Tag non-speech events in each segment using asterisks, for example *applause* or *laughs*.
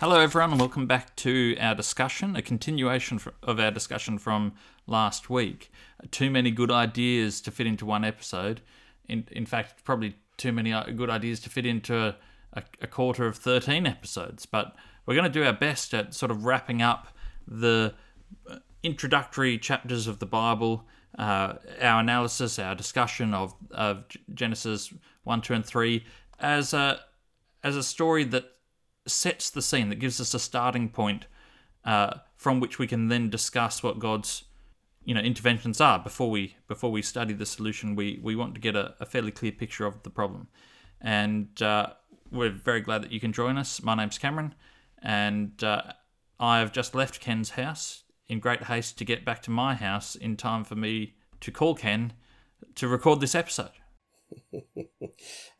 Hello, everyone, and welcome back to our discussion, a continuation of our discussion from last week. Too many good ideas to fit into one episode. In, in fact, probably too many uh, good ideas to fit into a, a, a quarter of 13 episodes. But we're going to do our best at sort of wrapping up the uh, introductory chapters of the Bible, uh, our analysis, our discussion of, of Genesis 1, 2, and 3 as a, as a story that sets the scene, that gives us a starting point uh, from which we can then discuss what God's you know interventions are before we before we study the solution. We we want to get a, a fairly clear picture of the problem, and uh, we're very glad that you can join us. My name's Cameron, and uh, I have just left Ken's house in great haste to get back to my house in time for me to call Ken to record this episode. *laughs*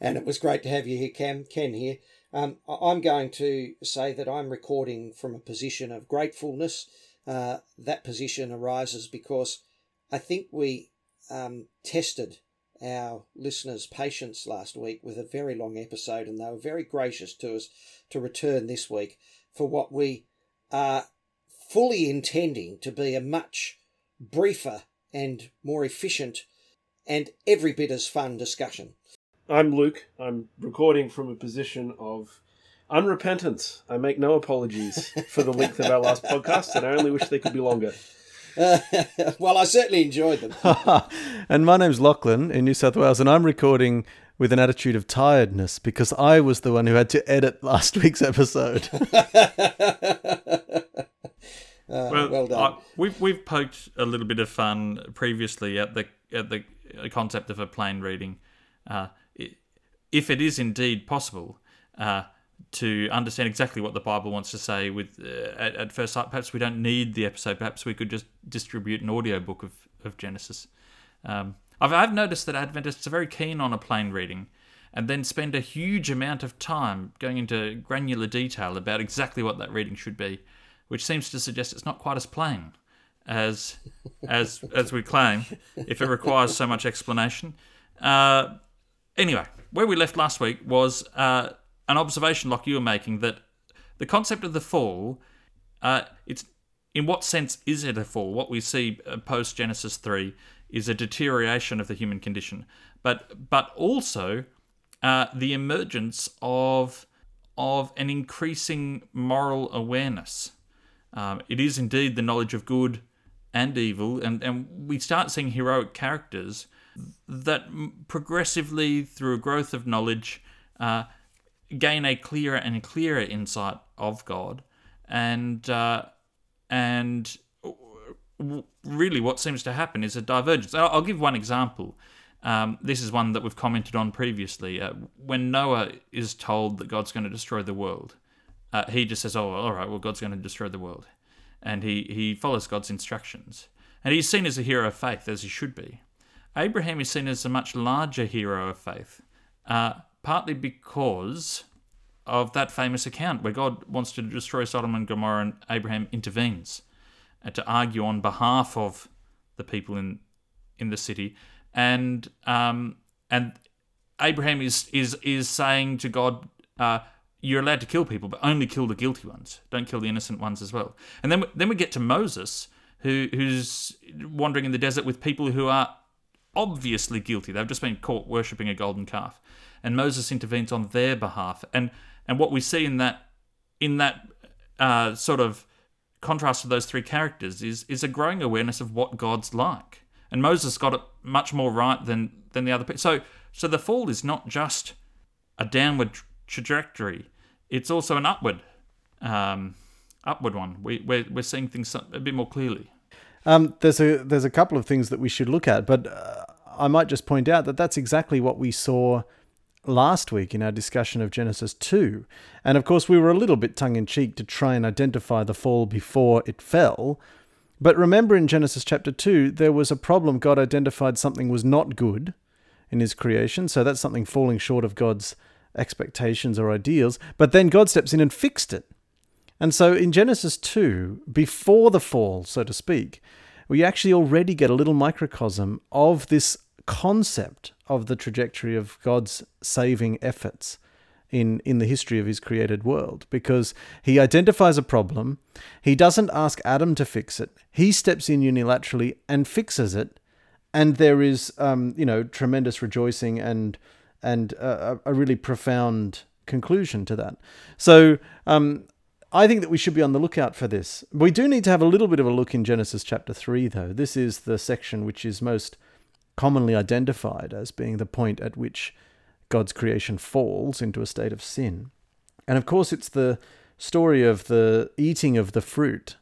and it was great to have you here, Cam. Ken here. Um, I'm going to say that I'm recording from a position of gratefulness. Uh, that position arises because I think we um, tested our listeners' patience last week with a very long episode, and they were very gracious to us to return this week for what we are fully intending to be a much briefer and more efficient and every bit as fun discussion. I'm Luke. I'm recording from a position of unrepentance. I make no apologies for the length of our last podcast, and I only wish they could be longer. Uh, *laughs* well, I certainly enjoyed them. *laughs* and my name's Lachlan in New South Wales, and I'm recording with an attitude of tiredness because I was the one who had to edit last week's episode. Uh, *laughs* well, well, done. I, we've we've poked a little bit of fun previously at the at the concept of a plain reading. Uh, if it is indeed possible uh, to understand exactly what the Bible wants to say with uh, at, at, first sight, perhaps we don't need the episode. Perhaps we could just distribute an audio book of, of Genesis. Um, I've, I've noticed that Adventists are very keen on a plain reading and then spend a huge amount of time going into granular detail about exactly what that reading should be, which seems to suggest it's not quite as plain as as as we claim if it requires so much explanation. Uh, anyway, where we left last week was uh, an observation, like you were making, that the concept of the fall, uh, it's in what sense is it a fall? What we see uh, post Genesis three is a deterioration of the human condition, but but also uh, the emergence of of an increasing moral awareness. Um, it is indeed the knowledge of good and evil, and, and we start seeing heroic characters that progressively, through a growth of knowledge, uh, gain a clearer and clearer insight of God, and uh, and really, what seems to happen is a divergence. I'll, give one example. Um, this is one that we've commented on previously. Uh, when Noah is told that God's going to destroy the world, uh, he just says, "Oh, all right. Well, God's going to destroy the world," and he he follows God's instructions, and he's seen as a hero of faith, as he should be. Abraham is seen as a much larger hero of faith, uh, partly because of that famous account where God wants to destroy Sodom and Gomorrah and Abraham intervenes uh, to argue on behalf of the people in in the city, and um, and Abraham is is is saying to God. Uh, you're allowed to kill people, but only kill the guilty ones. Don't kill the innocent ones as well. And then, then we get to Moses, who who's wandering in the desert with people who are obviously guilty. They've just been caught worshipping a golden calf, and Moses intervenes on their behalf. And and what we see in that in that uh, sort of contrast to those three characters is is a growing awareness of what God's like. And Moses got it much more right than than the other people. So so the fall is not just a downward trajectory; it's also an upward um, upward one. We we're, we're seeing things a bit more clearly. Um, there's a there's a couple of things that we should look at, but uh, I might just point out that that's exactly what we saw last week in our discussion of Genesis 2. And of course, we were a little bit tongue in cheek to try and identify the fall before it fell. But remember in Genesis chapter 2, there was a problem. God identified something was not good in his creation. So that's something falling short of God's expectations or ideals. But then God steps in and fixed it. And so in Genesis 2, before the fall, so to speak, we actually already get a little microcosm of this concept of the trajectory of God's saving efforts in, in the history of his created world because he identifies a problem. He doesn't ask Adam to fix it. He steps in unilaterally and fixes it. And there is, um, you know, tremendous rejoicing and and a, a really profound conclusion to that. So um, I think that we should be on the lookout for this. We do need to have a little bit of a look in Genesis chapter 3, though. This is the section which is most commonly identified as being the point at which God's creation falls into a state of sin. And of course, it's the story of the eating of the fruit.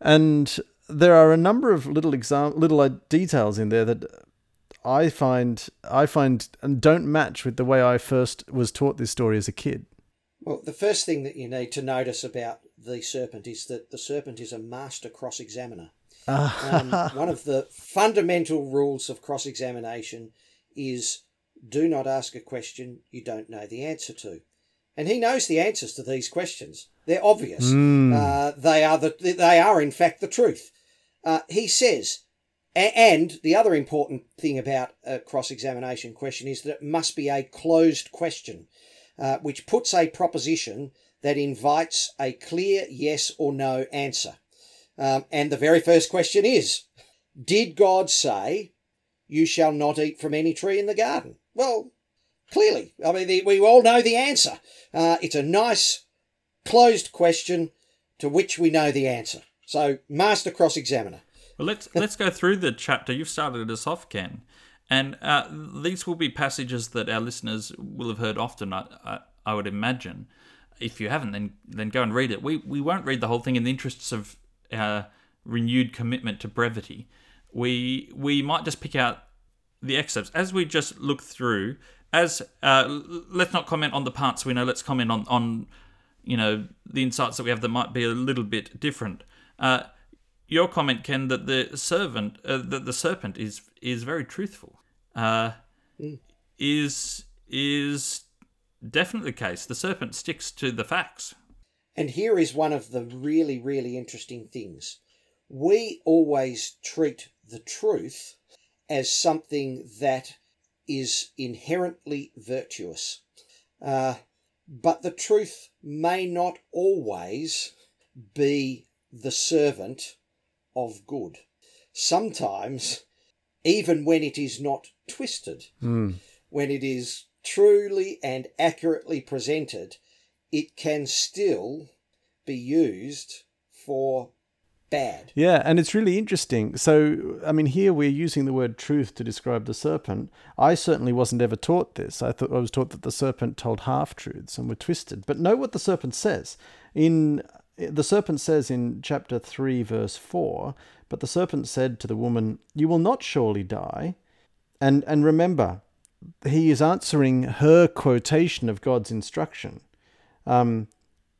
And there are a number of little exam- little uh, details in there that I find I find and don't match with the way I first was taught this story as a kid. Well, the first thing that you need to notice about the serpent is that the serpent is a master cross examiner. um, one of the fundamental rules of cross examination is do not ask a question you don't know the answer to. And he knows the answers to these questions. They're obvious. Mm. Uh, they are the they are in fact the truth. Uh, he says, and the other important thing about a cross examination question is that it must be a closed question, uh, which puts a proposition that invites a clear yes or no answer. Um, and the very first question is Did God say, You shall not eat from any tree in the garden? Well, clearly. I mean, the, we all know the answer. Uh, it's a nice closed question to which we know the answer. So, master cross examiner. Well, let's let's go through the chapter. You've started us off, Ken, and uh, these will be passages that our listeners will have heard often. I, I, I, would imagine. If you haven't, then then go and read it. We we won't read the whole thing in the interests of our renewed commitment to brevity. We we might just pick out the excerpts as we just look through. As uh, let's not comment on the parts we know. Let's comment on on you know the insights that we have that might be a little bit different. Uh, your comment, Ken, that the servant, uh, that the serpent is is very truthful, uh, mm. is is definitely the case. The serpent sticks to the facts. And here is one of the really, really interesting things. We always treat the truth as something that is inherently virtuous. Uh, but the truth may not always be the servant of good. Sometimes, even when it is not twisted, mm. when it is truly and accurately presented, it can still be used for bad. Yeah, and it's really interesting. So, I mean, here we're using the word truth to describe the serpent. I certainly wasn't ever taught this. I thought I was taught that the serpent told half truths and were twisted. But know what the serpent says. In the serpent says in chapter 3, verse 4 But the serpent said to the woman, You will not surely die. And, and remember, he is answering her quotation of God's instruction, um,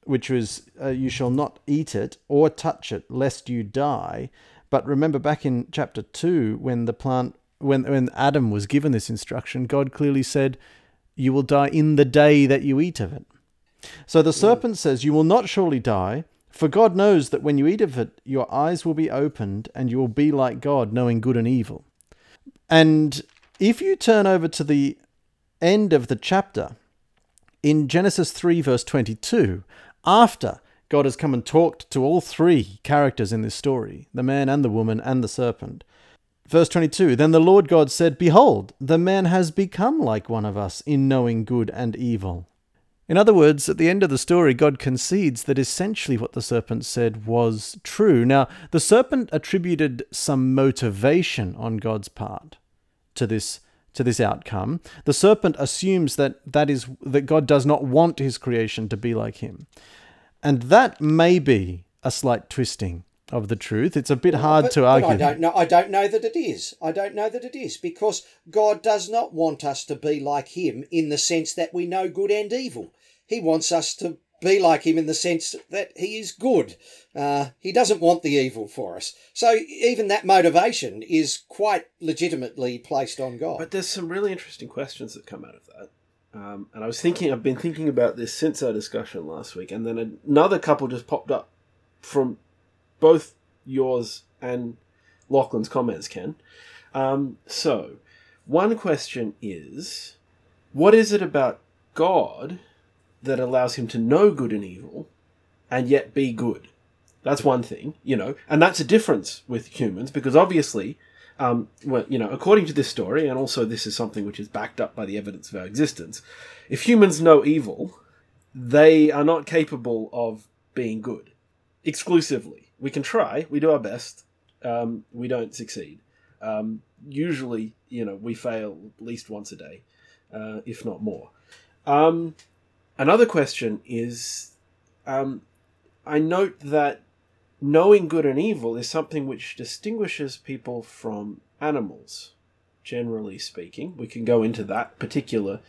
which was, uh, You shall not eat it or touch it, lest you die. But remember back in chapter 2, when the plant when when Adam was given this instruction, God clearly said, "You will die in the day that you eat of it." So the serpent says, You will not surely die, for God knows that when you eat of it, your eyes will be opened, and you will be like God, knowing good and evil. And if you turn over to the end of the chapter, in Genesis 3, verse 22, after God has come and talked to all three characters in this story the man and the woman and the serpent. Verse 22 Then the Lord God said, Behold, the man has become like one of us in knowing good and evil. In other words, at the end of the story, God concedes that essentially what the serpent said was true. Now, the serpent attributed some motivation on God's part to this to this outcome. The serpent assumes that that is that God does not want his creation to be like him. And that may be a slight twisting of the truth. It's a bit hard but, to argue. I don't know. I don't know that it is. I don't know that it is because God does not want us to be like Him in the sense that we know good and evil. He wants us to be like Him in the sense that He is good. Uh, he doesn't want the evil for us. So even that motivation is quite legitimately placed on God. But there's some really interesting questions that come out of that. Um, and I was thinking, I've been thinking about this since our discussion last week, and then another couple just popped up from both yours and Lachlan's comments, Ken. Um, so, one question is what is it about God that allows him to know good and evil and yet be good. That's one thing, you know, and that's a difference with humans because obviously, um, well, you know, according to this story, and also this is something which is backed up by the evidence of our existence, if humans know evil, they are not capable of being good exclusively. We can try, we do our best, um, we don't succeed. Um, usually, you know, we fail at least once a day, uh, if not more. Um, another question is um, I note that knowing good and evil is something which distinguishes people from animals, generally speaking. We can go into that particular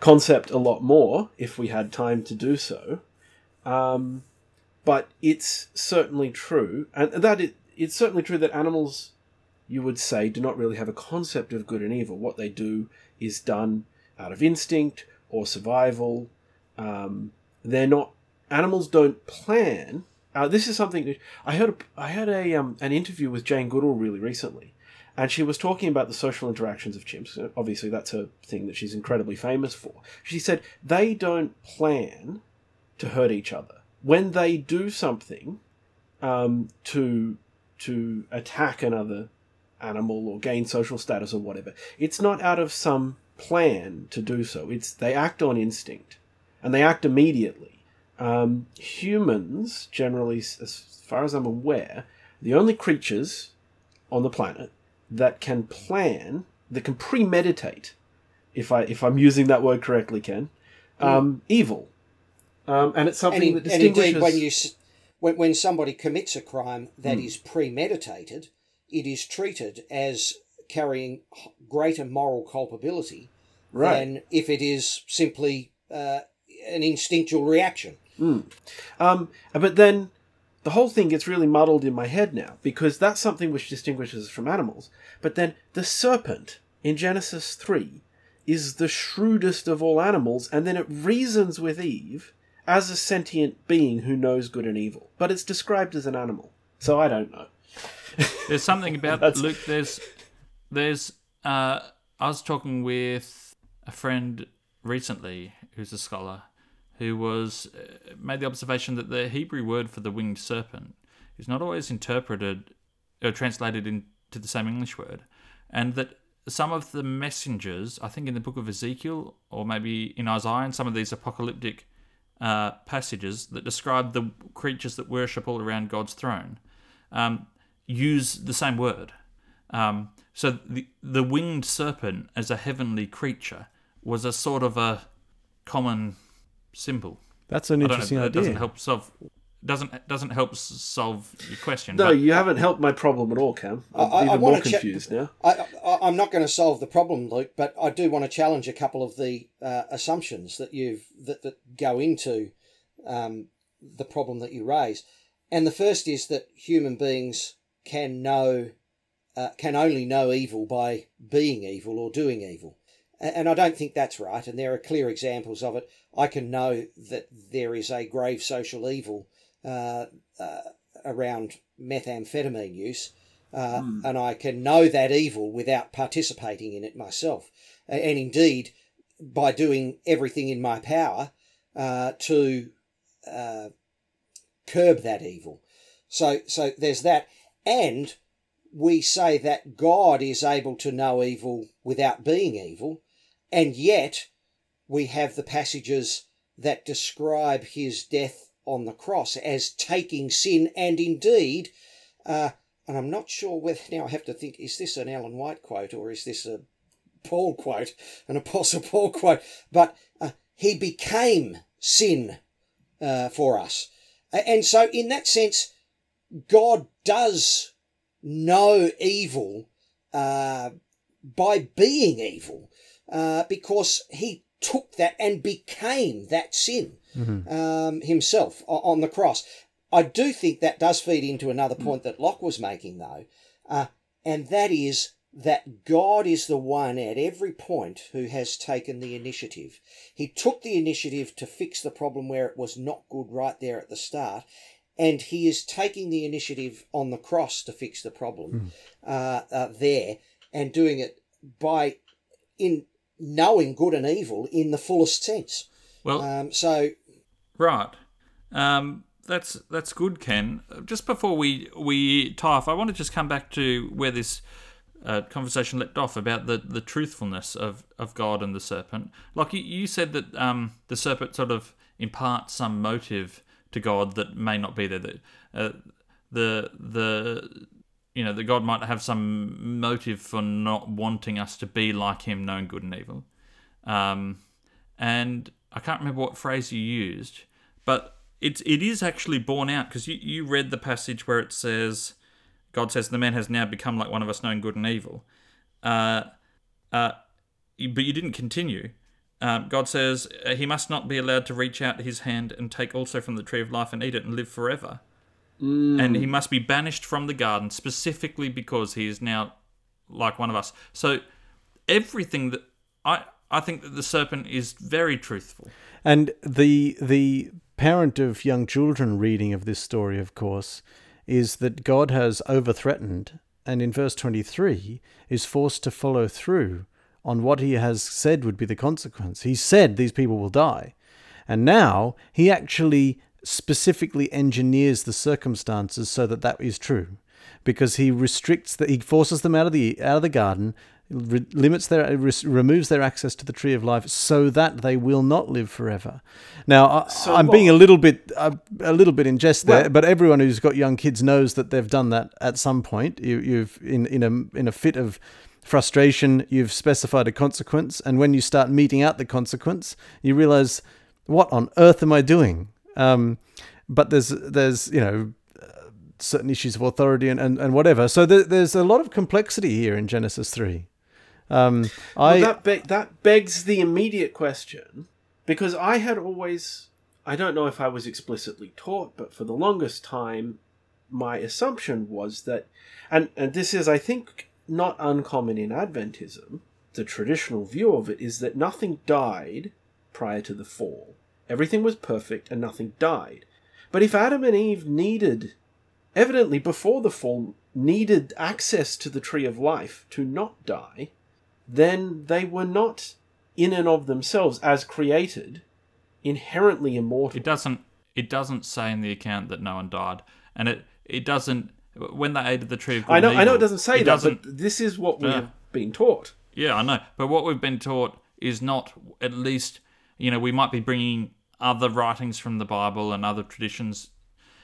concept a lot more if we had time to do so. Um, but it's certainly true, and that it, it's certainly true that animals, you would say, do not really have a concept of good and evil. What they do is done out of instinct or survival. Um, they're not animals don't plan. Uh, this is something I heard. I had a um, an interview with Jane Goodall really recently, and she was talking about the social interactions of chimps. Obviously, that's a thing that she's incredibly famous for. She said they don't plan to hurt each other when they do something um, to to attack another animal or gain social status or whatever. It's not out of some plan to do so. It's they act on instinct, and they act immediately. Um, humans, generally, as far as I'm aware, the only creatures on the planet that can plan, that can premeditate, if I if I'm using that word correctly, Ken, um, mm. evil, um, and it's something and in, that distinguishes. And indeed, when you when, when somebody commits a crime that mm. is premeditated, it is treated as carrying greater moral culpability right. than if it is simply uh, an instinctual reaction. Mm. Um, but then the whole thing gets really muddled in my head now because that's something which distinguishes us from animals. But then the serpent in Genesis 3 is the shrewdest of all animals, and then it reasons with Eve as a sentient being who knows good and evil. But it's described as an animal, so I don't know. *laughs* There's something about Luke. There's, there's. Uh, I was talking with a friend recently who's a scholar who was uh, made the observation that the Hebrew word for the winged serpent is not always interpreted or translated into the same English word, and that some of the messengers, I think in the book of Ezekiel or maybe in Isaiah, and some of these apocalyptic uh, passages that describe the creatures that worship all around God's throne, um, use the same word. Um, so the the winged serpent as a heavenly creature was a sort of a common symbol. That's an interesting know, idea. Doesn't help solve doesn't doesn't help solve your question. No, you haven't helped my problem at all, Cam. I'm I, even I more confused cha- now. I, am not going to solve the problem, Luke, but I do want to challenge a couple of the uh, assumptions that you've that, that go into um, the problem that you raise. And the first is that human beings can know uh, can only know evil by being evil or doing evil. And I don't think that's right. And there are clear examples of it. I can know that there is a grave social evil uh, uh, around methamphetamine use, uh, mm. and I can know that evil without participating in it myself. And indeed, by doing everything in my power uh, to uh, curb that evil. So, so there's that. And we say that God is able to know evil without being evil, and yet we have the passages that describe his death on the cross as taking sin, and indeed, uh, and I'm not sure whether *laughs* now I have to think, is this an Ellen White quote or is this a Paul quote, an Apostle Paul quote? But uh, he became sin uh, for us. And so, in that sense, God does know evil uh, by being evil uh, because he took that and became that sin mm-hmm. um, himself on the cross. I do think that does feed into another point that Locke was making, though, uh, and that is that God is the one at every point who has taken the initiative. He took the initiative to fix the problem where it was not good right there at the start, and he is taking the initiative on the cross to fix the problem mm. uh, uh, there and doing it by in knowing good and evil in the fullest sense. Well, um, so right. Um, that's that's good, Ken. Just before we we tie off, I want to just come back to where this uh, conversation left off about the, the truthfulness of, of God and the serpent. Like you, you said that um, the serpent sort of imparts some motive to God that may not be there. That uh, the the you know that God might have some motive for not wanting us to be like Him, knowing good and evil. Um, and I can't remember what phrase you used, but it's it is actually borne out because you, you read the passage where it says God says the man has now become like one of us, knowing good and evil. Uh, uh, but you didn't continue. Um, God says uh, he must not be allowed to reach out his hand and take also from the tree of life and eat it and live forever. Mm. And he must be banished from the garden specifically because he is now like one of us. So everything that I I think that the serpent is very truthful. And the the parent of young children reading of this story, of course, is that God has overthreatened and in verse 23 is forced to follow through on what he has said would be the consequence. He said these people will die. And now he actually specifically engineers the circumstances so that that is true because he restricts that he forces them out of the out of the garden re- limits their re- removes their access to the tree of life so that they will not live forever. Now So I, am being a little bit uh, a little bit in jest there, Well- but everyone who's got young kids knows that they've done that at some point. You, you've in in a in a fit of frustration, you've specified a consequence, and when you start meting out the consequence, you realize what on earth am I doing? Um, but there's there's you know certain issues of authority and, and, and whatever. So there, there's a lot of complexity here in Genesis 3. Um, I, Well, that be- that begs the immediate question because I had always I don't know if I was explicitly taught, but for the longest time my assumption was that and and this is I think not uncommon in Adventism. The traditional view of it is that nothing died prior to the fall. Everything was perfect and nothing died. But if Adam and Eve needed evidently before the fall needed access to the tree of life to not die, then they were not in and of themselves as created inherently immortal. It doesn't it doesn't say in the account that no one died, and it it doesn't when they ate of the tree of good I know and I know it doesn't say that, doesn't- but this is what we Yeah. have been taught. Yeah, I know. But what we've been taught is not, at least, you know, we might be bringing other writings from the Bible and other traditions.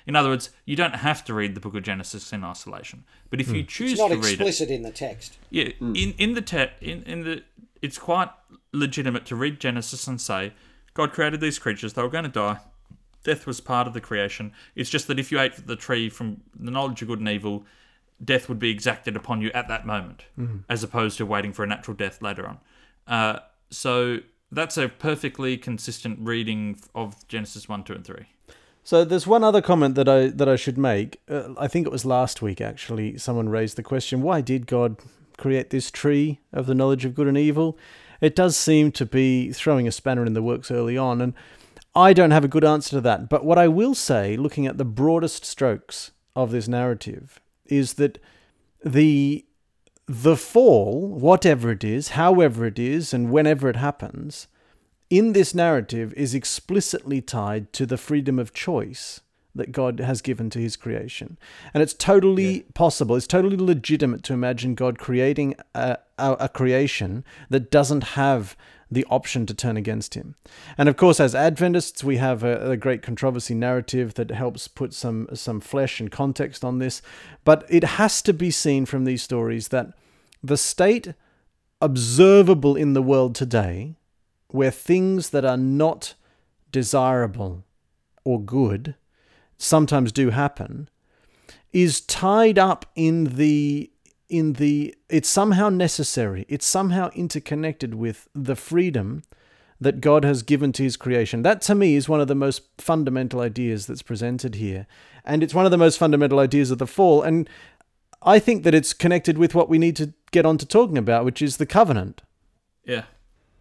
In other words, you don't have to read the book of Genesis in isolation. But if you hmm. choose it's not to read it, explicit in the text. yeah, hmm. in in the te- in in the it's quite legitimate to read Genesis and say God created these creatures; they were going to die. Death was part of the creation. It's just that if you ate the tree from the knowledge of good and evil, death would be exacted upon you at that moment, as opposed to waiting for a natural death later on. Uh, so that's a perfectly consistent reading of Genesis one, two, and three. So there's one other comment that I that I should make. Uh, I think it was last week actually. Someone raised the question: Why did God create this tree of the knowledge of good and evil? It does seem to be throwing a spanner in the works early on, and I don't have a good answer to that. But what I will say, looking at the broadest strokes of this narrative, is that the the fall, whatever it is, however it is, and whenever it happens, in this narrative is explicitly tied to the freedom of choice that God has given to his creation. And it's totally possible, it's totally legitimate to imagine God creating a, a, a creation that doesn't have the option to turn against him. And of course, as Adventists, we have a, a great controversy narrative that helps put some, some flesh and context on this. But it has to be seen from these stories that the state observable in the world today, where things that are not desirable or good sometimes do happen, is tied up in the in the it's somehow necessary it's somehow interconnected with the freedom that God has given to his creation that to me is one of the most fundamental ideas that's presented here and it's one of the most fundamental ideas of the fall and I think that it's connected with what we need to get on to talking about which is the covenant Yeah,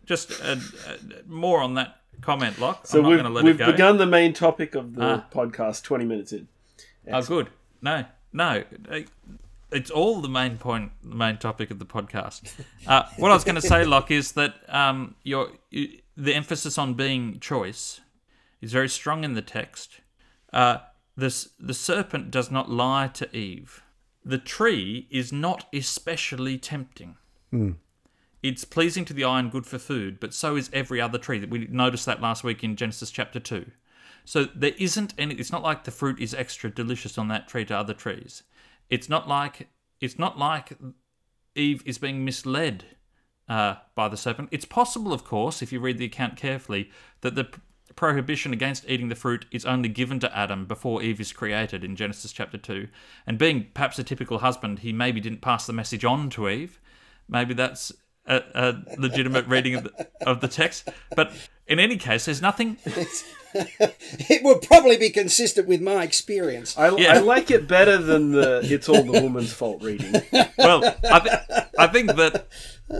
just uh, uh, more on that comment, Locke. So I'm not we've, going to let we've begun the main topic of the Ah. podcast 20 minutes in. Oh, good. No, no. It's all the main point, the main topic of the podcast. Uh, what I was going to say, Locke, is that um, you're, you, the emphasis on being choice is very strong in the text. Uh, this, the serpent does not lie to Eve. The tree is not especially tempting. Mm. It's pleasing to the eye and good for food, but so is every other tree. We noticed that last week in Genesis chapter 2. So there isn't any it's not like the fruit is extra delicious on that tree to other trees. It's not like it's not like Eve is being misled uh, by the serpent. It's possible, of course, if you read the account carefully, that the prohibition against eating the fruit is only given to Adam before Eve is created in Genesis chapter 2. And being perhaps a typical husband, he maybe didn't pass the message on to Eve. Maybe that's a, a legitimate reading of the, of the text. But in any case, there's nothing. *laughs* it would probably be consistent with my experience. I, yeah. I, like it better than the "It's all the woman's fault" reading. *laughs* Well, I, th- I think that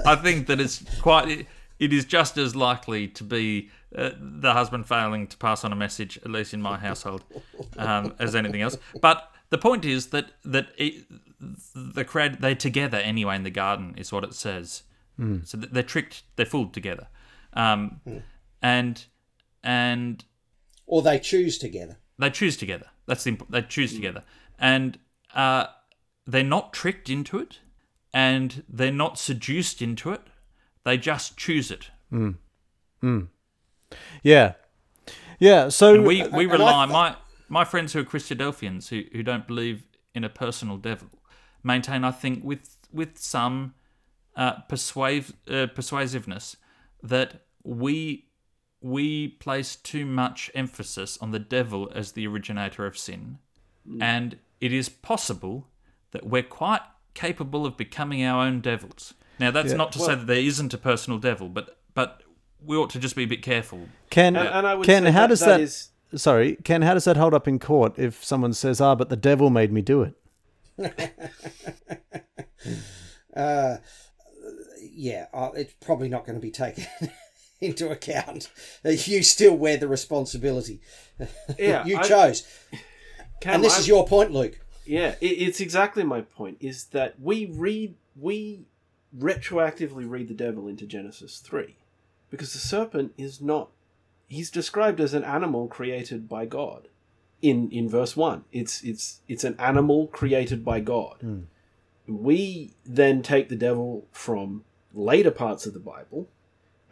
I think that it's quite. It is just as likely to be uh, the husband failing to pass on a message, at least in my household, um, as anything else. But the point is that that it, the crowd they're together anyway in the garden is what it says. Mm. So they're tricked, they're fooled together, um, mm. and and or they choose together. They choose together. That's the they choose mm. together, and uh, they're not tricked into it, and they're not seduced into it. They just choose it. Mm. Mm. Yeah, yeah. So and we we rely my my friends who are Christadelphians who who don't believe in a personal devil maintain, I think, with with some uh, persuave, uh, persuasiveness that we we place too much emphasis on the devil as the originator of sin, mm. and it is possible that we're quite capable of becoming our own devils. Now, that's yeah, not to well, say that there isn't a personal devil, but but we ought to just be a bit careful. Ken, and, and I would Ken, how that, does that? that is... Sorry, Ken, how does that hold up in court if someone says, "Ah, but the devil made me do it"? *laughs* uh, yeah, uh, it's probably not going to be taken *laughs* into account. You still wear the responsibility. *laughs* Yeah, you chose, Cam, and this I'm, is your point, Luke. Yeah, it, it's exactly my point. Is that we read we retroactively read the devil into Genesis three, because the serpent is not. He's described as an animal created by God. In in verse one, it's it's it's an animal created by God. Mm. We then take the devil from later parts of the Bible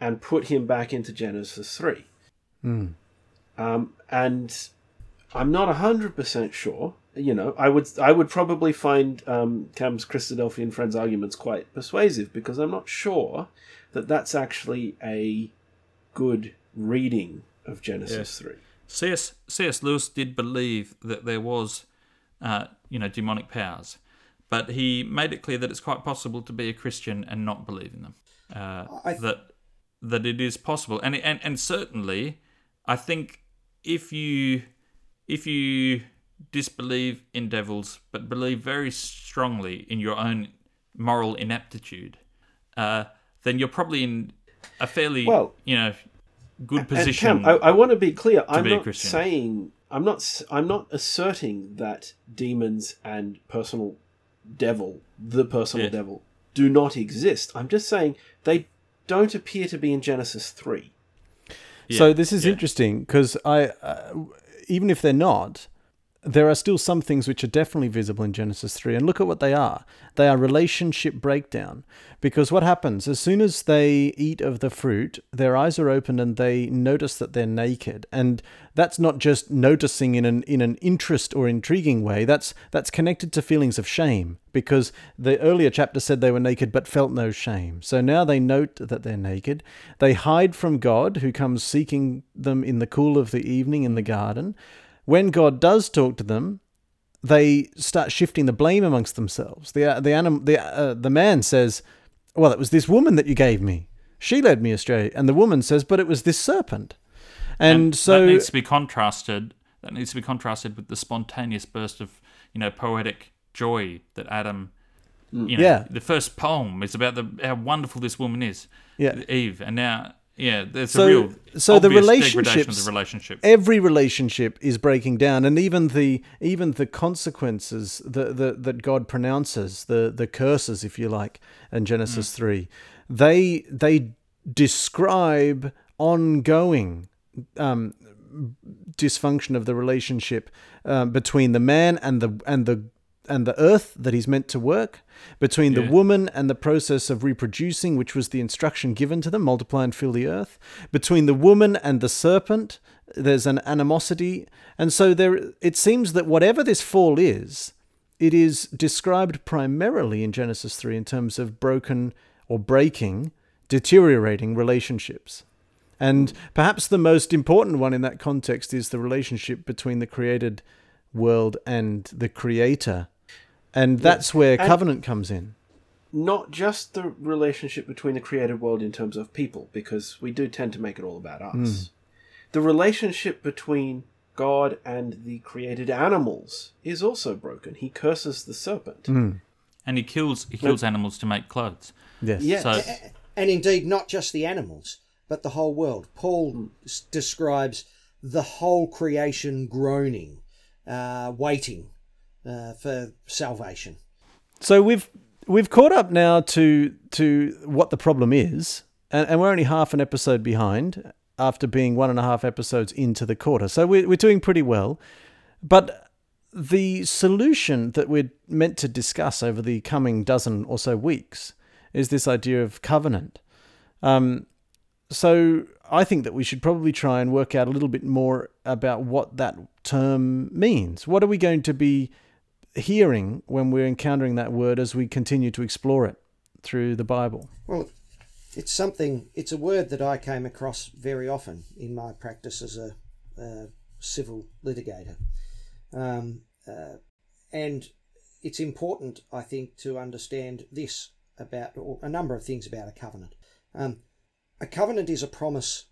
and put him back into Genesis 3. Mm. Um, and I'm not 100% sure. You know, I would I would probably find um, Cam's Christadelphian friends' arguments quite persuasive because I'm not sure that that's actually a good reading of Genesis yeah. 3. C.S. C.S. Lewis did believe that there was, uh, you know, demonic powers, but he made it clear that it's quite possible to be a Christian and not believe in them. Uh, th- that that it is possible, and and and certainly, I think if you if you disbelieve in devils but believe very strongly in your own moral ineptitude, uh, then you're probably in a fairly well, you know good position. Cam, I, I want to be clear. I'm be not saying I'm not I'm not asserting that demons and personal devil, the personal yeah. devil, do not exist. I'm just saying they don't appear to be in Genesis 3. Yeah. So this is yeah. interesting because I, uh, even if they're not, there are still some things which are definitely visible in Genesis 3. And look at what they are. They are relationship breakdown. Because what happens? As soon as they eat of the fruit, their eyes are opened and they notice that they're naked. And that's not just noticing in an in an interest or intriguing way. That's that's connected to feelings of shame. Because the earlier chapter said they were naked but felt no shame. So now they note that they're naked. They hide from God, who comes seeking them in the cool of the evening in the garden when God does talk to them, they start shifting the blame amongst themselves. The uh, the anim- the uh, the man says, "Well, it was this woman that you gave me. She led me astray." And the woman says, "But it was this serpent." And, and so that needs to be contrasted. That needs to be contrasted with the spontaneous burst of you know poetic joy that Adam. You know, yeah. The first poem is about the how wonderful this woman is. Yeah. Eve, and now yeah, there's so, a real so the relationships, the relationship. Every relationship is breaking down, and even the even the consequences that that, that God pronounces, the the curses, if you like, in Genesis mm. three, they they describe ongoing um, dysfunction of the relationship uh, between the man and the and the and the earth that he's meant to work, between yeah. the woman and the process of reproducing, which was the instruction given to them, multiply and fill the earth, between the woman and the serpent, there's an animosity. And so there it seems that whatever this fall is, it is described primarily in Genesis 3 in terms of broken or breaking, deteriorating relationships. And perhaps the most important one in that context is the relationship between the created world and the creator. And that's where and covenant comes in. Not just the relationship between the created world in terms of people, because we do tend to make it all about us. Mm. The relationship between God and the created animals is also broken. He curses the serpent. Mm. And he kills he kills animals to make clothes. Yes. Yeah. So, and indeed not just the animals but the whole world. Paul mm. s- describes the whole creation groaning, uh, waiting uh, for salvation. So we've we've caught up now to to what the problem is, and, and we're only half an episode behind after being one and a half episodes into the quarter. So we're we're doing pretty well, but the solution that we're meant to discuss over the coming dozen or so weeks is this idea of covenant. Um, so I think that we should probably try and work out a little bit more about what that term means. What are we going to be hearing when we're encountering that word as we continue to explore it through the Bible? Well, it's something, it's a word that I came across very often in my practice as a, a civil litigator. Um, uh, and it's important, I think, to understand this about, a number of things about a covenant. Um, a covenant is a promise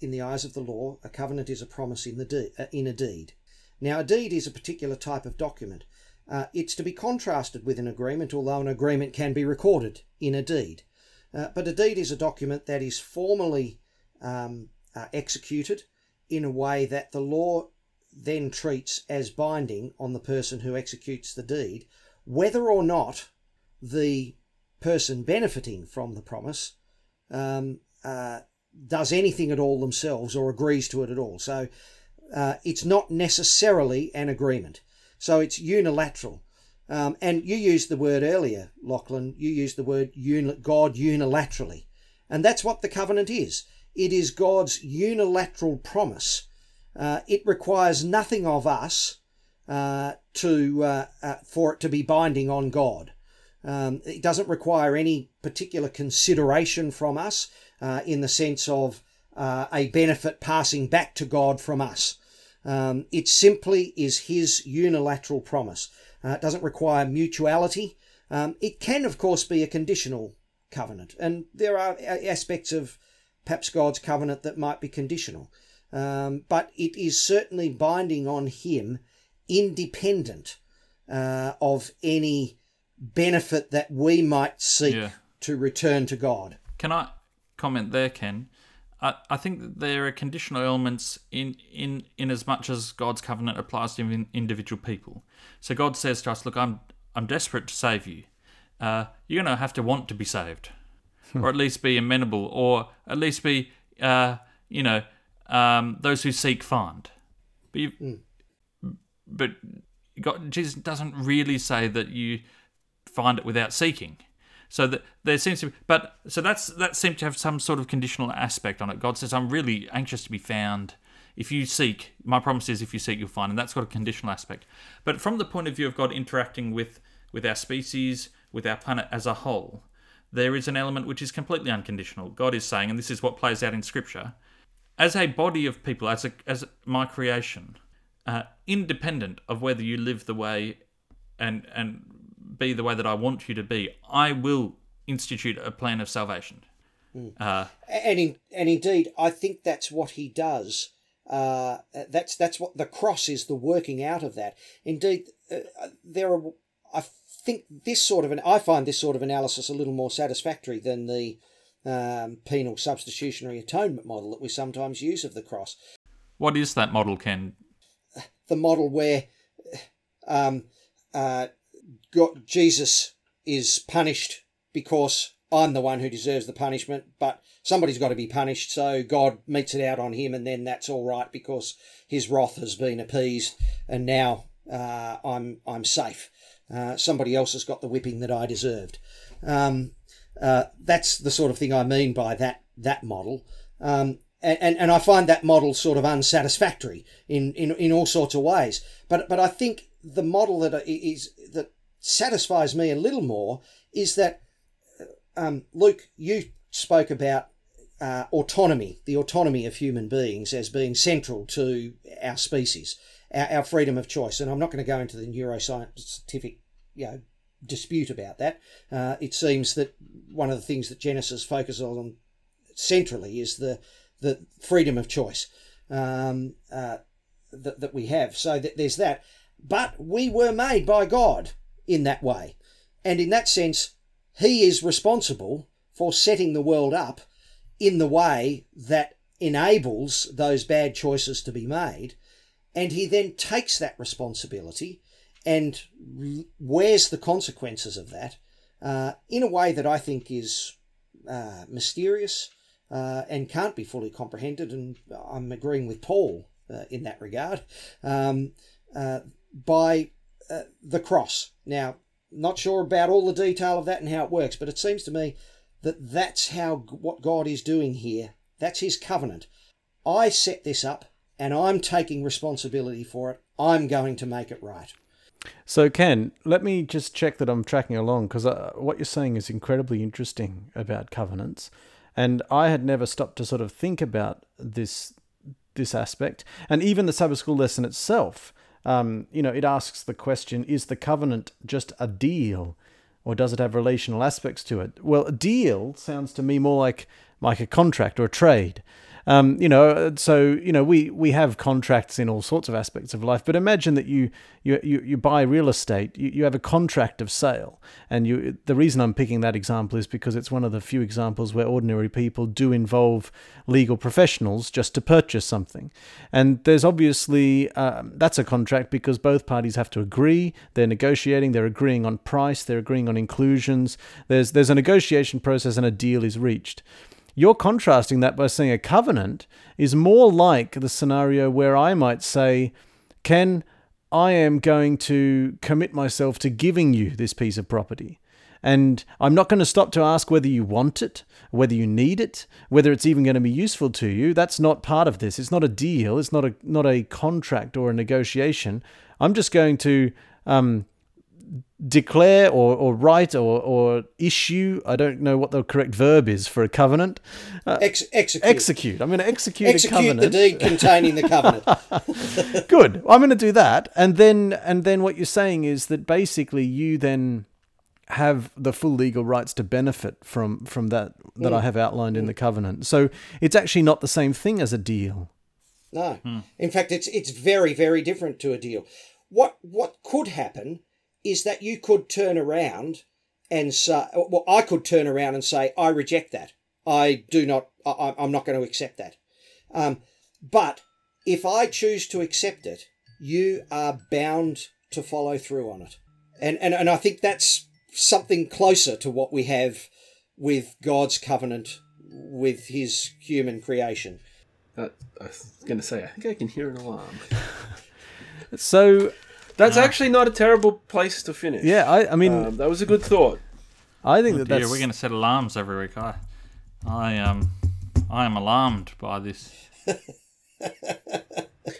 in the eyes of the law. A covenant is a promise in the de- uh, in a deed. Now, a deed is a particular type of document. Uh, it's to be contrasted with an agreement, although an agreement can be recorded in a deed. Uh, but a deed is a document that is formally um, uh, executed in a way that the law then treats as binding on the person who executes the deed, whether or not the person benefiting from the promise um, uh, does anything at all themselves or agrees to it at all. So uh, it's not necessarily an agreement. So it's unilateral. Um, and you used the word earlier, Lachlan. You used the word uni- God unilaterally. And that's what the covenant is it is God's unilateral promise. Uh, it requires nothing of us uh, to uh, uh, for it to be binding on God. Um, it doesn't require any particular consideration from us uh, in the sense of uh, a benefit passing back to God from us. Um, it simply is His unilateral promise. Uh, it doesn't require mutuality. Um, it can, of course, be a conditional covenant, and there are aspects of perhaps God's covenant that might be conditional, um, but it is certainly binding on Him, independent uh, of any benefit that we might seek yeah. to return to God. Can I comment there, Ken. I, I think that there are conditional elements in, in, in as much as God's covenant applies to individual people. So God says to us, Look, I'm, I'm desperate to save you. Uh, you're going to have to want to be saved, *laughs* or at least be amenable, or at least be, uh, you know, um, those who seek find. But, mm. but God, Jesus doesn't really say that you find it without seeking. So that there seems to be, but so that's that seems to have some sort of conditional aspect on it. God says, "I'm really anxious to be found. If you seek, my promise is, if you seek, you'll find." And that's got a conditional aspect. But from the point of view of God interacting with with our species, with our planet as a whole, there is an element which is completely unconditional. God is saying, and this is what plays out in Scripture, as a body of people, as a as my creation, uh, independent of whether you live the way and and be the way that I want you to be, I will institute a plan of salvation. Mm. Uh, and in, and indeed, I think that's what he does. Uh, that's that's what the cross is, the working out of that. Indeed, uh, there are. I think this sort of an I find this sort of analysis a little more satisfactory than the um, penal substitutionary atonement model that we sometimes use of the cross. What is that model, Ken? The model where um, uh, God, Jesus is punished because I'm the one who deserves the punishment, but somebody's got to be punished, so God metes it out on him, and then that's all right because his wrath has been appeased, and now uh, I'm I'm safe. Uh, somebody else has got the whipping that I deserved. Um, uh, that's the sort of thing I mean by that that model. Um, and, and I find that model sort of unsatisfactory in, in, in all sorts of ways. But but I think the model that is that satisfies me a little more is that um, Luke, you spoke about uh, autonomy, the autonomy of human beings as being central to our species, our, our freedom of choice. And I'm not going to go into the neuroscientific, you know, dispute about that. Uh, it seems that one of the things that Genesis focuses on centrally is the the freedom of choice um, uh, that, that we have. So that there's that. But we were made by God in that way. And in that sense, He is responsible for setting the world up in the way that enables those bad choices to be made. And He then takes that responsibility and wears the consequences of that uh, in a way that I think is uh, mysterious uh, and can't be fully comprehended. And I'm agreeing with Paul uh, in that regard um, uh, by uh, the cross. Now, not sure about all the detail of that and how it works, but it seems to me that that's how what God is doing here. That's His covenant. I set this up, and I'm taking responsibility for it. I'm going to make it right. So, Ken, let me just check that I'm tracking along because uh, what you're saying is incredibly interesting about covenants. And I had never stopped to sort of think about this this aspect. And even the Sabbath school lesson itself, um, you know, it asks the question: Is the covenant just a deal, or does it have relational aspects to it? Well, a deal sounds to me more like like a contract or a trade. Um, you know, so you know we we have contracts in all sorts of aspects of life. But imagine that you you you, you buy real estate, you, you have a contract of sale, and you. The reason I'm picking that example is because it's one of the few examples where ordinary people do involve legal professionals just to purchase something, and there's obviously um, that's a contract because both parties have to agree. They're negotiating. They're agreeing on price. They're agreeing on inclusions. There's there's a negotiation process, and a deal is reached. You're contrasting that by saying a covenant is more like the scenario where I might say, Ken, I am going to commit myself to giving you this piece of property. And I'm not going to stop to ask whether you want it, whether you need it, whether it's even going to be useful to you. That's not part of this. It's not a deal. It's not a not a contract or a negotiation. I'm just going to um, declare or, or write or, or issue. I don't know what the correct verb is for a covenant. Uh, Ex- execute. Execute. I'm going to execute, execute a covenant. the deed containing the covenant. *laughs* *laughs* Good. I'm going to do that, and then and then what you're saying is that basically you then have the full legal rights to benefit from from that that mm. I have outlined mm. in the covenant. So it's actually not the same thing as a deal. No. Hmm. In fact, it's it's very very different to a deal. What what could happen is that you could turn around and say, well, I could turn around and say, I reject that. I do not, I, am not going to accept that. Um, but if I choose to accept it, you are bound to follow through on it. And, and, and I think that's something closer to what we have with God's covenant with his human creation. Uh, I was going to say, I think I can hear an alarm. *laughs* so that's actually not a terrible place to finish. Yeah, I, I mean, um, that was a good thought. I think oh that dear, that's. We're going to set alarms every week. I, I um, I am alarmed by this. *laughs*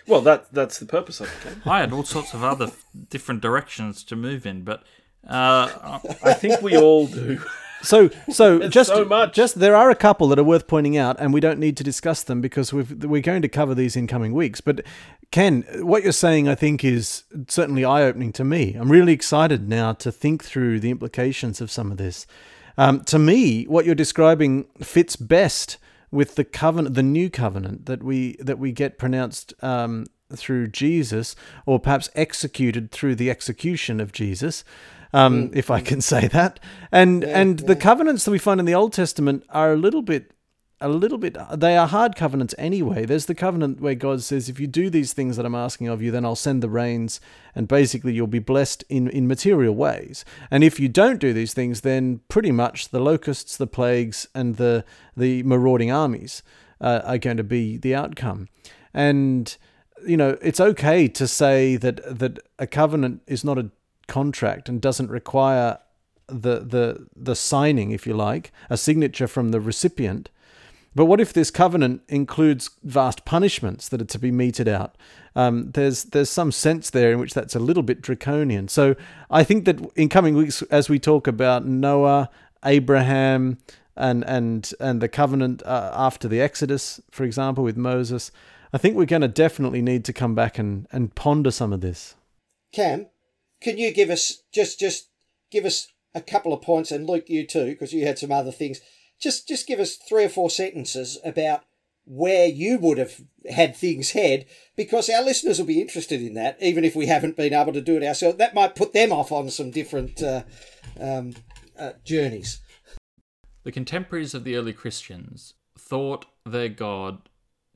well, that that's the purpose of it. I had all sorts of other different directions to move in, but uh, I think we all do. *laughs* So, so *laughs* just so just there are a couple that are worth pointing out, and we don't need to discuss them because we we're going to cover these in coming weeks. But Ken, what you're saying, I think, is certainly eye opening to me. I'm really excited now to think through the implications of some of this. Um, to me, what you're describing fits best with the covenant, the new covenant that we that we get pronounced um, through Jesus, or perhaps executed through the execution of Jesus um, mm. if I can say that. And yeah, and yeah. the covenants that we find in the Old Testament are a little bit a little bit. They are hard covenants anyway. There's the covenant where God says, "If you do these things that I'm asking of you, then I'll send the rains, and basically you'll be blessed in in material ways. And if you don't do these things, then pretty much the locusts, the plagues, and the the marauding armies uh, are going to be the outcome. And you know, it's okay to say that that a covenant is not a contract and doesn't require the the the signing, if you like, a signature from the recipient. But what if this covenant includes vast punishments that are to be meted out? Um, there's there's some sense there in which that's a little bit draconian. So I think that in coming weeks, as we talk about Noah, Abraham, and and and the covenant uh, after the Exodus, for example, with Moses, I think we're going to definitely need to come back and and ponder some of this. Cam, can you give us just just give us a couple of points, and Luke, you too, because you had some other things. Just just give us three or four sentences about where you would have had things head, because our listeners will be interested in that, even if we haven't been able to do it ourselves. That might put them off on some different uh, um, uh, journeys. The contemporaries of the early Christians thought their God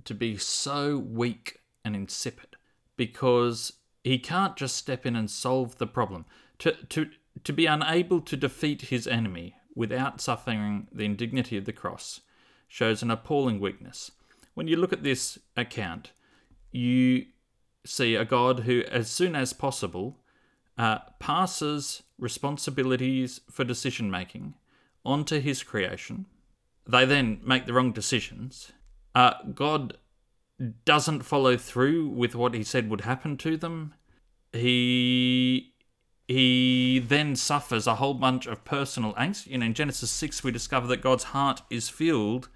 to be so weak and insipid because he can't just step in and solve the problem. To, to, to be unable to defeat his enemy without suffering the indignity of the cross shows an appalling weakness. When you look at this account, you see a God who, as soon as possible, uh, passes responsibilities for decision making onto his creation. They then make the wrong decisions. Uh, God doesn't follow through with what he said would happen to them. He he then suffers a whole bunch of personal angst. You know, in Genesis 6, we discover that God's heart is filled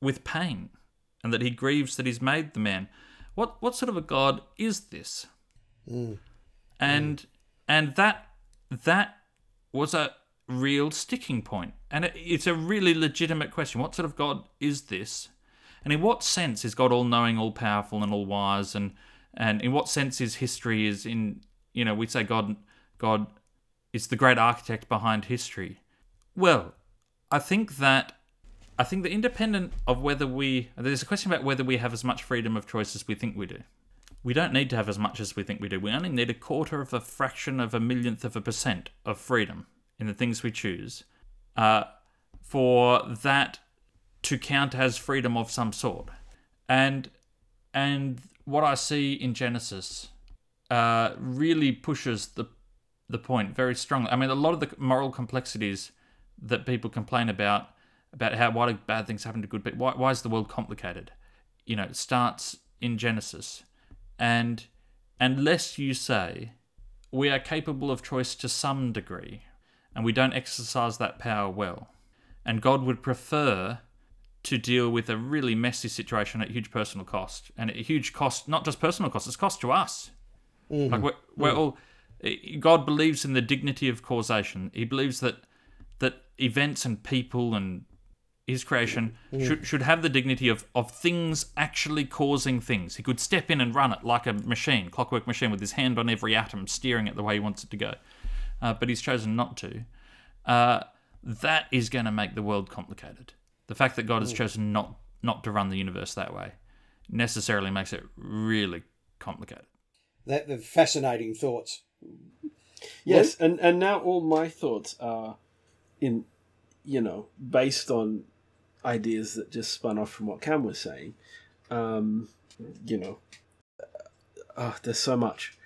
with pain and that he grieves that he's made the man. What, what sort of a God is this? Mm. And, mm. and that, that was a real sticking point. And it, it's a really legitimate question. What sort of God is this? And in what sense is God all knowing, all powerful, and all wise? And, and in what sense is history is in, you know, we say God God is the great architect behind history. Well, I think that I think that independent of whether we there's a question about whether we have as much freedom of choice as we think we do. We don't need to have as much as we think we do. We only need a quarter of a fraction of a millionth of a percent of freedom in the things we choose uh, for that to count as freedom of some sort. And and what I see in Genesis uh, really pushes the the point very strongly. I mean, a lot of the moral complexities that people complain about about how why do bad things happen to good people? Why, why is the world complicated? You know, it starts in Genesis, and unless you say we are capable of choice to some degree, and we don't exercise that power well, and God would prefer to deal with a really messy situation at huge personal cost and a huge cost, not just personal cost, it's cost to us. Mm-hmm. Like we're, we're mm. all God believes in the dignity of causation. He believes that that events and people and his creation mm. should should have the dignity of, of things actually causing things. He could step in and run it like a machine, clockwork machine, with his hand on every atom, steering it the way he wants it to go. Uh, but he's chosen not to. Uh, that is going to make the world complicated. The fact that God has chosen not not to run the universe that way necessarily makes it really complicated. That the fascinating thoughts. Yes, and and now all my thoughts are in, you know, based on ideas that just spun off from what Cam was saying. Um, you know, uh, there's so much.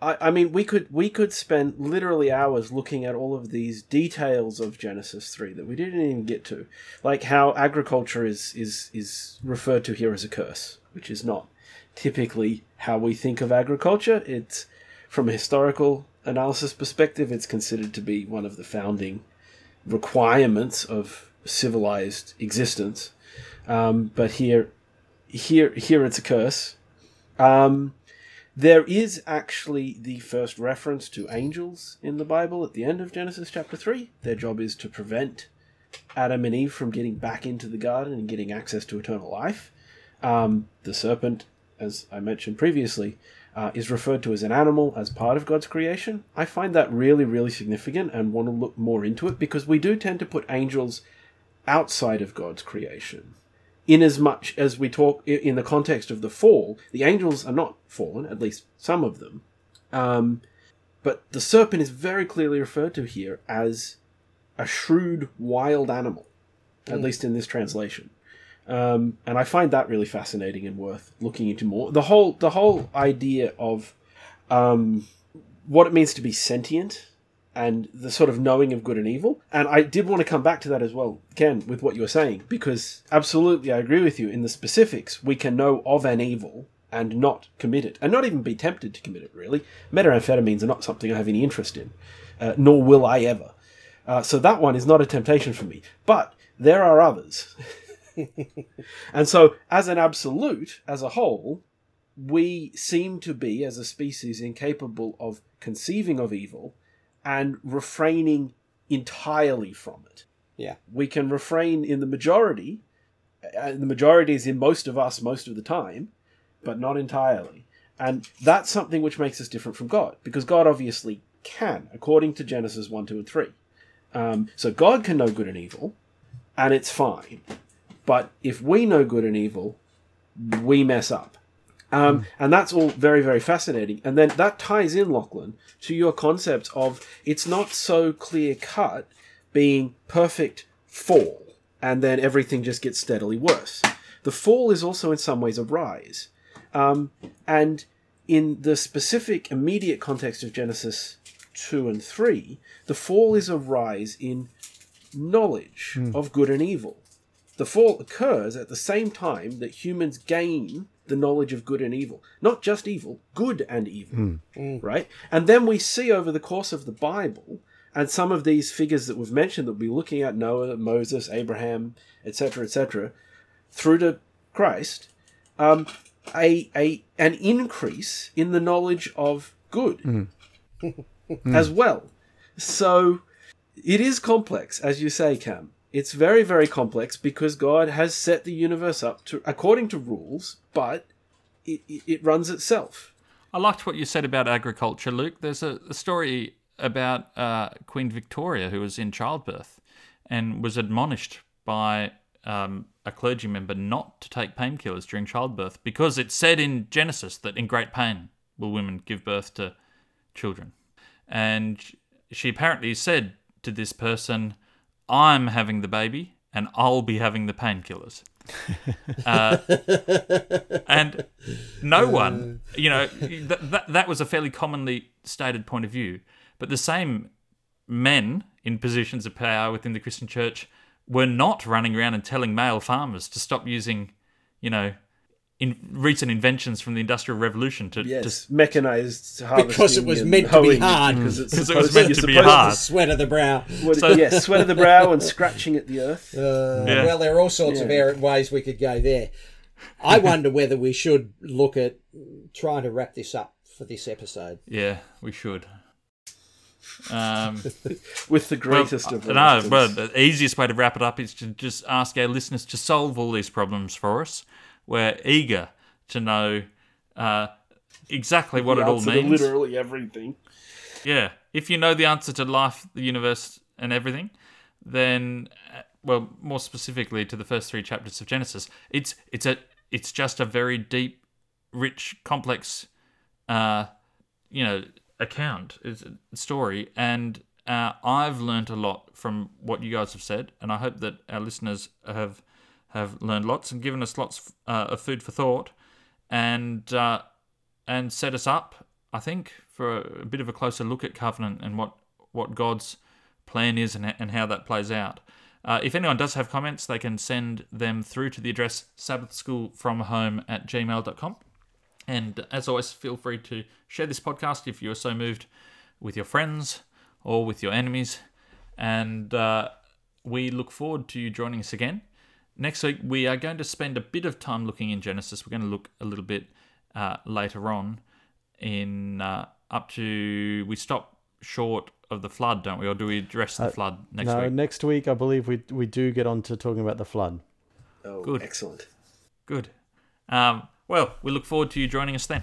I, I mean, we could we could spend literally hours looking at all of these details of Genesis three that we didn't even get to, like how agriculture is is is referred to here as a curse, which is not typically how we think of agriculture. It's from a historical analysis perspective, it's considered to be one of the founding requirements of civilized existence. Um, but here, here, here, it's a curse. Um, there is actually the first reference to angels in the Bible at the end of Genesis chapter 3. Their job is to prevent Adam and Eve from getting back into the garden and getting access to eternal life. Um, the serpent, as I mentioned previously, uh, is referred to as an animal as part of God's creation. I find that really, really significant and want to look more into it because we do tend to put angels outside of God's creation in as much as we talk in the context of the fall, the angels are not fallen, at least some of them. Um, but the serpent is very clearly referred to here as a shrewd wild animal, mm. at least in this translation. Um, and I find that really fascinating and worth looking into more. The whole the whole idea of um, what it means to be sentient and the sort of knowing of good and evil. And I did want to come back to that as well, Ken, with what you were saying, because absolutely I agree with you. In the specifics, we can know of an evil and not commit it, and not even be tempted to commit it, really. Methamphetamines are not something I have any interest in, uh, nor will I ever. Uh, so that one is not a temptation for me. But there are others. *laughs* and so, as an absolute, as a whole, we seem to be, as a species, incapable of conceiving of evil and refraining entirely from it. Yeah. We can refrain in the majority, and the majority is in most of us most of the time, but not entirely. And that's something which makes us different from God, because God obviously can, according to Genesis 1, 2, and 3. Um, so God can know good and evil, and it's fine. But if we know good and evil, we mess up. Um. And that's all very, very fascinating. And then that ties in, Lachlan, to your concept of it's not so clear cut being perfect fall, and then everything just gets steadily worse. The fall is also in some ways a rise. Um, and in the specific immediate context of Genesis 2 and 3, the fall is a rise in knowledge mm. of good and evil. The fall occurs at the same time that humans gain the knowledge of good and evil. Not just evil, good and evil. Mm. Right? And then we see over the course of the Bible, and some of these figures that we've mentioned that we'll be looking at Noah, Moses, Abraham, etc., etc., through to Christ, um, a, a an increase in the knowledge of good mm. *laughs* as well. So it is complex, as you say, Cam. It's very, very complex because God has set the universe up to according to rules, but it, it runs itself. I liked what you said about agriculture, Luke. There's a, a story about uh, Queen Victoria who was in childbirth and was admonished by um, a clergy member not to take painkillers during childbirth because it said in Genesis that in great pain will women give birth to children. And she apparently said to this person, I'm having the baby and I'll be having the painkillers. *laughs* uh, and no one, you know, that, that, that was a fairly commonly stated point of view. But the same men in positions of power within the Christian church were not running around and telling male farmers to stop using, you know, in recent inventions from the Industrial Revolution to, yes, to mechanized because it was meant to be hard because it was meant to be hard. sweat of the brow. so, yes, sweat of the brow and scratching at the earth. *laughs* Uh, yeah. Well, there are all sorts yeah. of ways we could go there. I *laughs* wonder whether we should look at trying to wrap this up for this episode. Yeah, we should. Um, *laughs* With the greatest well, of no, but the easiest way to wrap it up is to just ask our listeners to solve all these problems for us we're eager to know uh, exactly what the it all means. literally everything. Yeah, if you know the answer to life, the universe, and everything, then, uh, well, more specifically to the first three chapters of Genesis, it's it's a it's just a very deep, rich, complex, uh, you know, account, it's a story, and uh, I've learned a lot from what you guys have said, and I hope that our listeners have have learned lots and given us lots uh, of food for thought, and uh, and set us up, I think, for a, a, bit of a closer look at covenant and what what God's plan is and, and how that plays out. Uh, if anyone does have comments, they can send them through to the address sabbathschoolfromhome at gmail.com. And as always, feel free to share this podcast if you are so moved with your friends or with your enemies. And uh, we look forward to you joining us again. Next week, we are going to spend a bit of time looking in Genesis. We're going to look a little bit uh, later on in uh, up to. We stop short of the flood, don't we? Or do we address the uh, flood next no, week? No, next week, I believe we, we do get on to talking about the flood. Oh, good. Excellent. Good. Um, well, we look forward to you joining us then.